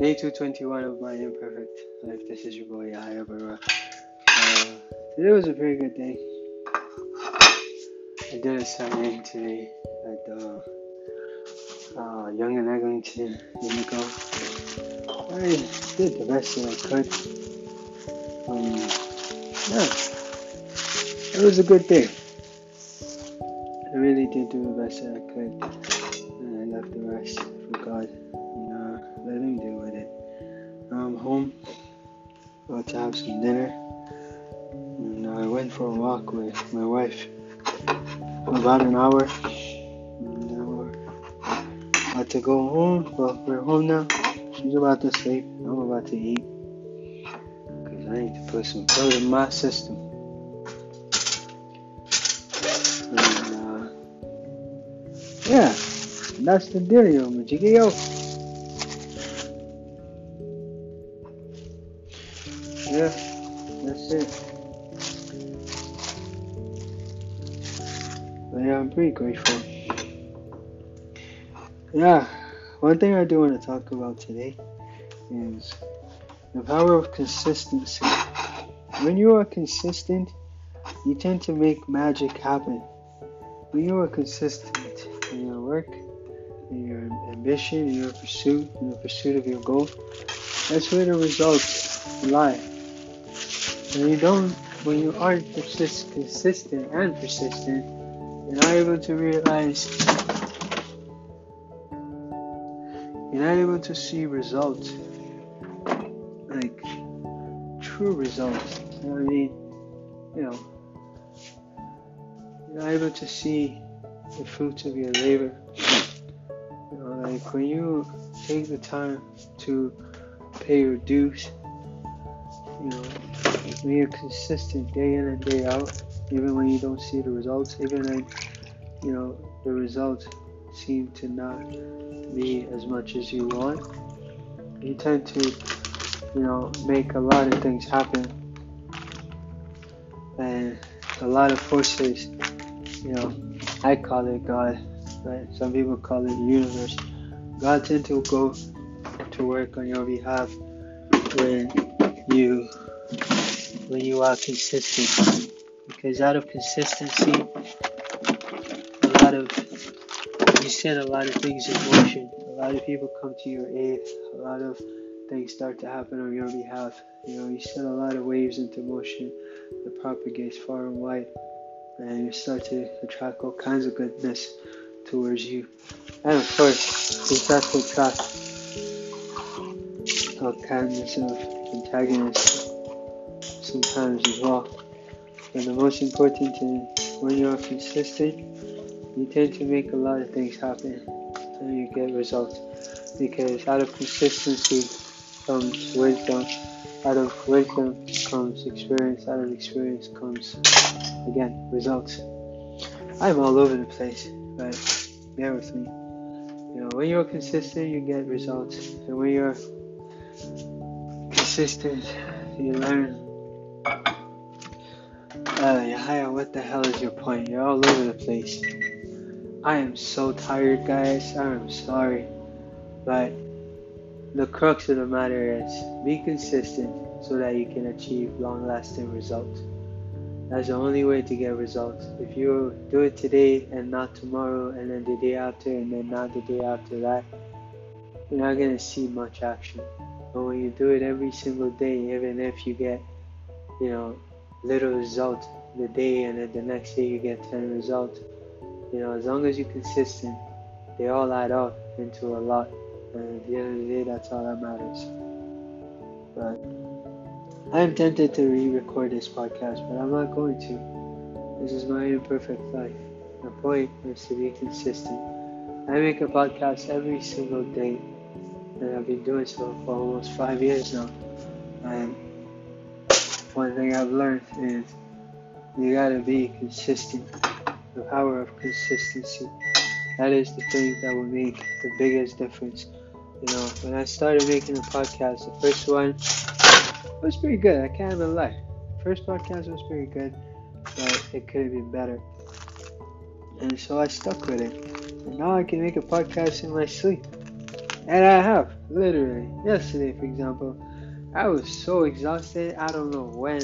Day 221 of my imperfect life. This is your boy Yahya Bakkar. Uh, today was a pretty good day. I did a signing today at the uh, Yonge and Eglinton Indigo. I did the best that I could. Um, yeah, it was a good day. I really did do the best that I could, and I left the rest for God let him deal with it. I'm home, about to have some dinner, and I went for a walk with my wife for about an hour. And now about to go home. Well, we're home now. She's about to sleep. I'm about to eat because I need to put some food in my system. And, uh, yeah, that's the deal, Majigio. Yeah, that's it. But yeah, I'm pretty grateful. Yeah, one thing I do want to talk about today is the power of consistency. When you are consistent, you tend to make magic happen. When you are consistent in your work, in your ambition, in your pursuit, in the pursuit of your goal, that's where the results lie. When you don't, when you aren't persist, consistent and persistent, you're not able to realize, you're not able to see results, like true results. You know what I mean? You know, you're not able to see the fruits of your labor. You know, like when you take the time to pay your dues, you know, when you're consistent day in and day out, even when you don't see the results, even when you know the results seem to not be as much as you want, you tend to, you know, make a lot of things happen, and a lot of forces, you know, I call it God, right? Some people call it the universe. God tends to go to work on your behalf when you when you are consistent. Because out of consistency, a lot of you set a lot of things in motion. A lot of people come to your aid. A lot of things start to happen on your behalf. You know, you set a lot of waves into motion that propagates far and wide, and you start to attract all kinds of goodness towards you. And of course, you start to attract all kinds of antagonists sometimes as well. But the most important thing, when you're consistent, you tend to make a lot of things happen and you get results. Because out of consistency comes wisdom, out of wisdom comes experience, out of experience comes, again, results. I'm all over the place, but bear with me. You know, when you're consistent, you get results, and when you're consistent, you learn uh, Yahya, what the hell is your point? You're all over the place. I am so tired, guys. I am sorry. But the crux of the matter is be consistent so that you can achieve long lasting results. That's the only way to get results. If you do it today and not tomorrow, and then the day after, and then not the day after that, you're not going to see much action. But when you do it every single day, even if you get, you know, little result the day and then the next day you get 10 results. You know, as long as you're consistent, they all add up into a lot. And at the end of the day, that's all that matters. But I am tempted to re record this podcast, but I'm not going to. This is my imperfect life. The point is to be consistent. I make a podcast every single day, and I've been doing so for almost five years now. And one thing I've learned is you gotta be consistent. The power of consistency. That is the thing that will make the biggest difference. You know, when I started making a podcast, the first one was pretty good. I can't even lie. First podcast was pretty good, but it could have been better. And so I stuck with it. And now I can make a podcast in my sleep. And I have, literally. Yesterday, for example, I was so exhausted. I don't know when.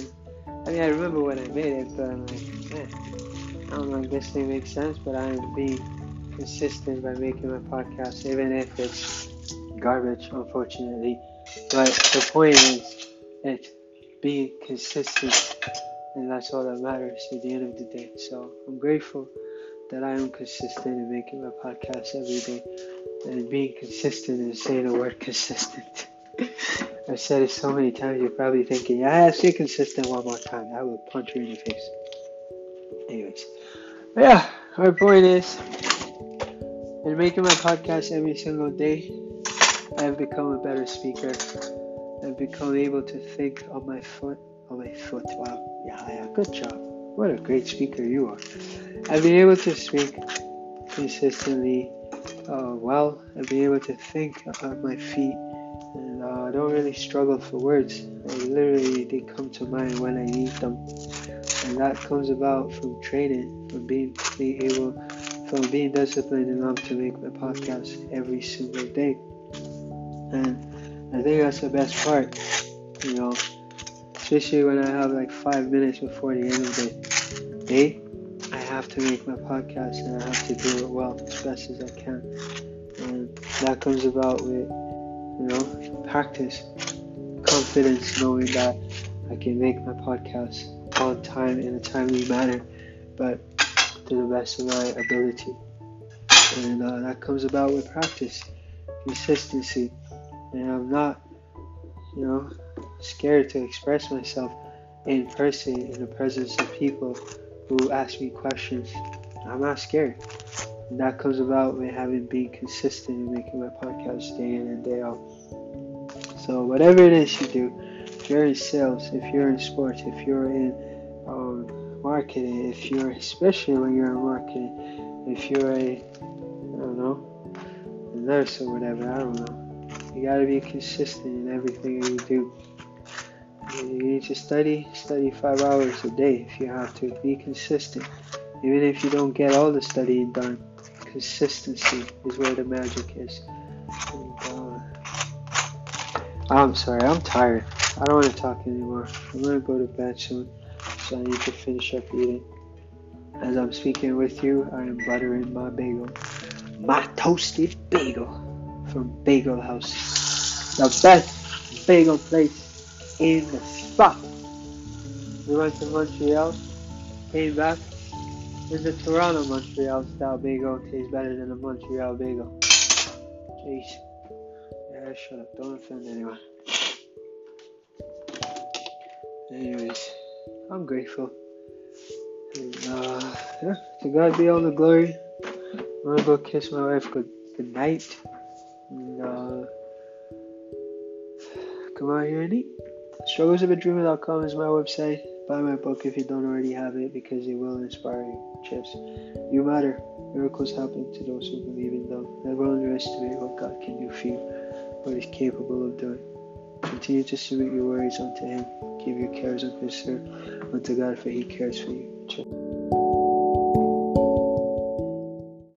I mean, I remember when I made it, but I'm like, man, I don't know if this thing makes sense, but I am being consistent by making my podcast, even if it's garbage, unfortunately. But the point is, it's being consistent, and that's all that matters at the end of the day. So I'm grateful that I am consistent in making my podcast every day, and being consistent and saying the word consistent. I've said it so many times, you're probably thinking, yeah, say consistent one more time. I will punch you in the face. Anyways, yeah, my point is, in making my podcast every single day, I've become a better speaker. I've become able to think on my foot, on my foot. Wow, yeah, yeah, good job. What a great speaker you are. I've been able to speak consistently uh, well. I've been able to think on my feet, and uh, I don't really struggle for words. I literally, they come to mind when I need them, and that comes about from training, from being being able, from being disciplined enough to make my podcast every single day. And I think that's the best part, you know, especially when I have like five minutes before the end of the day. I have to make my podcast and I have to do it well as best as I can. And that comes about with, you know, practice, confidence, knowing that I can make my podcast on time in a timely manner, but to the best of my ability. And uh, that comes about with practice, consistency, and I'm not, you know, scared to express myself in person in the presence of people who ask me questions. I'm not scared. And that comes about with having been consistent in making my podcast day in and day out. So whatever it is you do, if you're in sales, if you're in sports, if you're in um, marketing, if you're especially when you're in marketing, if you're a I don't know, a nurse or whatever, I don't know you gotta be consistent in everything you do. You need to study, study five hours a day if you have to. Be consistent. Even if you don't get all the studying done, consistency is where the magic is. And, uh, I'm sorry, I'm tired. I don't want to talk anymore. I'm gonna go to bed soon, so I need to finish up eating. As I'm speaking with you, I am buttering my bagel, my toasted bagel from Bagel House. The best bagel place in the spot. We went to Montreal, came back. There's a Toronto Montreal style bagel tastes better than a Montreal bagel. Jeez. Yeah, shut up. Don't offend anyone. Anyways, I'm grateful. And, uh, yeah, to God be all the glory. I'm gonna go kiss my wife good, good night. And, uh, come out here and eat. Strugglesofadreamer.com is my website. Buy my book if you don't already have it because it will inspire you. Chips. You matter. Miracles happen to those who believe in them. Never underestimate what God can do for you, what He's capable of doing. Continue to submit your worries unto Him. Give your cares and concern unto God, for He cares for you.